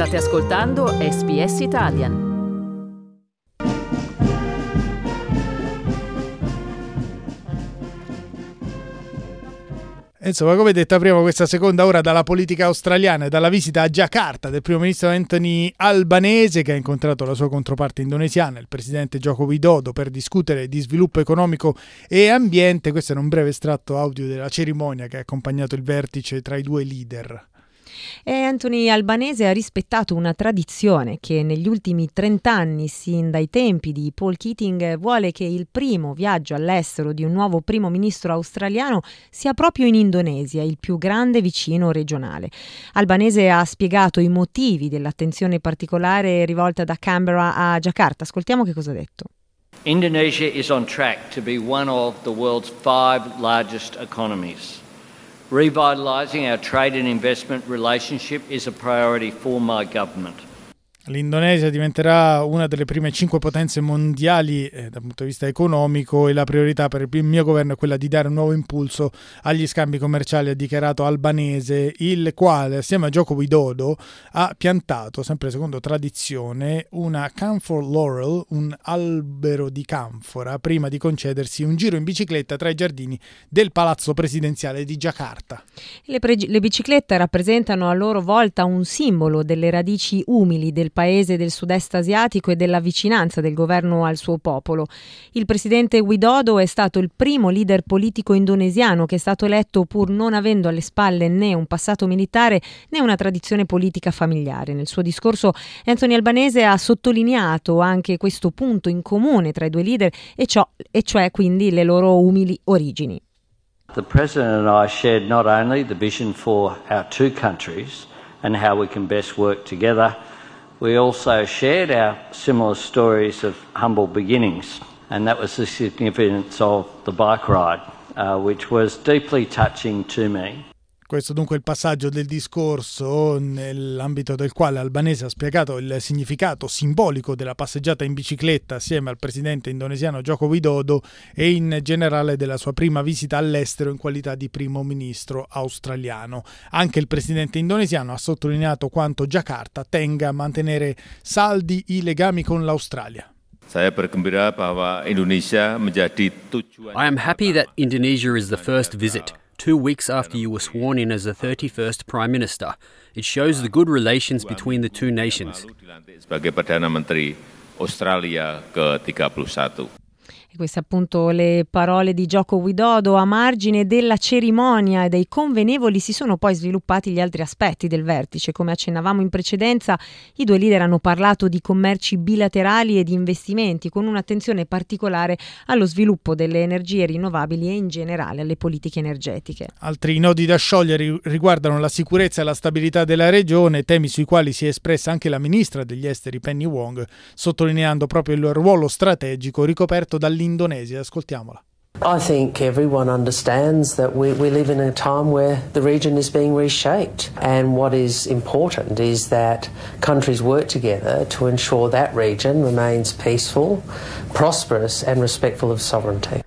State ascoltando SBS Italian. Insomma, come detto, apriamo questa seconda ora dalla politica australiana e dalla visita a Giacarta del primo ministro Anthony Albanese che ha incontrato la sua controparte indonesiana, il presidente Joko Widodo, per discutere di sviluppo economico e ambiente. Questo era un breve estratto audio della cerimonia che ha accompagnato il vertice tra i due leader. E Anthony Albanese ha rispettato una tradizione che negli ultimi 30 anni, sin dai tempi di Paul Keating, vuole che il primo viaggio all'estero di un nuovo primo ministro australiano sia proprio in Indonesia, il più grande vicino regionale. Albanese ha spiegato i motivi dell'attenzione particolare rivolta da Canberra a Jakarta. Ascoltiamo che cosa ha detto. Indonesia is on track to be one of the world's five largest economies. Revitalising our trade and investment relationship is a priority for my government. L'Indonesia diventerà una delle prime cinque potenze mondiali eh, dal punto di vista economico e la priorità per il mio governo è quella di dare un nuovo impulso agli scambi commerciali, ha dichiarato Albanese, il quale assieme a Joko Widodo ha piantato, sempre secondo tradizione, una camphor laurel, un albero di canfora, prima di concedersi un giro in bicicletta tra i giardini del palazzo presidenziale di Giacarta. Le, pre- le biciclette rappresentano a loro volta un simbolo delle radici umili del paese del sud-est asiatico e della vicinanza del governo al suo popolo. Il presidente Widodo è stato il primo leader politico indonesiano che è stato eletto pur non avendo alle spalle né un passato militare né una tradizione politica familiare. Nel suo discorso Anthony Albanese ha sottolineato anche questo punto in comune tra i due leader e, ciò, e cioè quindi le loro umili origini. The President and I shared not only the vision for our two countries and how we can best work together, We also shared our similar stories of humble beginnings, and that was the significance of the bike ride, uh, which was deeply touching to me. Questo dunque è il passaggio del discorso nell'ambito del quale Albanese ha spiegato il significato simbolico della passeggiata in bicicletta assieme al presidente indonesiano Joko Widodo e in generale della sua prima visita all'estero in qualità di primo ministro australiano. Anche il presidente indonesiano ha sottolineato quanto Jakarta tenga a mantenere saldi i legami con l'Australia. I am happy that Indonesia is the first visit two weeks after you were sworn in as the 31st Prime Minister. It shows the good relations between the two nations. Sebagai Perdana Menteri Australia ke-31. E queste appunto le parole di Gioco Widodo a margine della cerimonia e dei convenevoli si sono poi sviluppati gli altri aspetti del vertice. Come accennavamo in precedenza, i due leader hanno parlato di commerci bilaterali e di investimenti con un'attenzione particolare allo sviluppo delle energie rinnovabili e in generale alle politiche energetiche. Altri nodi da sciogliere riguardano la sicurezza e la stabilità della regione, temi sui quali si è espressa anche la ministra degli esteri Penny Wong, sottolineando proprio il ruolo strategico ricoperto dal dall'Indonesia. Ascoltiamola. I think everyone understands that we, we live in a time where the region is being reshaped. And what is important is that countries work together to ensure that region remains peaceful, prosperous, and respectful of sovereignty.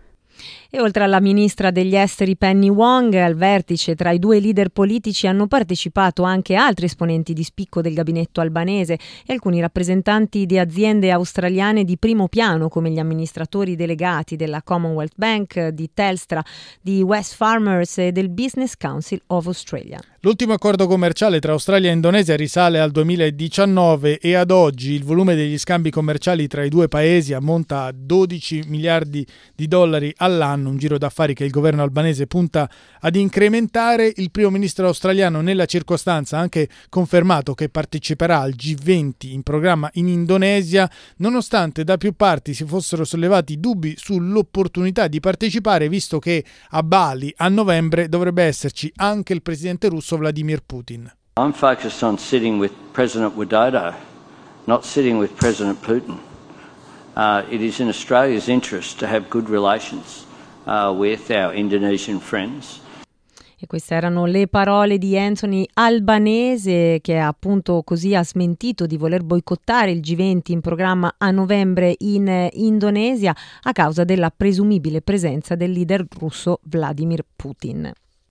E oltre alla ministra degli esteri Penny Wong, al vertice tra i due leader politici hanno partecipato anche altri esponenti di spicco del gabinetto albanese e alcuni rappresentanti di aziende australiane di primo piano come gli amministratori delegati della Commonwealth Bank, di Telstra, di West Farmers e del Business Council of Australia. L'ultimo accordo commerciale tra Australia e Indonesia risale al 2019 e ad oggi il volume degli scambi commerciali tra i due paesi ammonta a 12 miliardi di dollari all'anno, un giro d'affari che il governo albanese punta ad incrementare. Il primo ministro australiano nella circostanza ha anche confermato che parteciperà al G20 in programma in Indonesia, nonostante da più parti si fossero sollevati dubbi sull'opportunità di partecipare, visto che a Bali a novembre dovrebbe esserci anche il presidente russo Vladimir Putin. I'm focused on sitting with President Widodo, not sitting with President Putin. Uh, it is in Australia's interest to have good relations uh, with our Indonesian friends. E queste erano le parole di Anthony Albanese che appunto così ha smentito di voler boicottare il G20 in programma a novembre in Indonesia a causa della presumibile presenza del leader russo Vladimir Putin.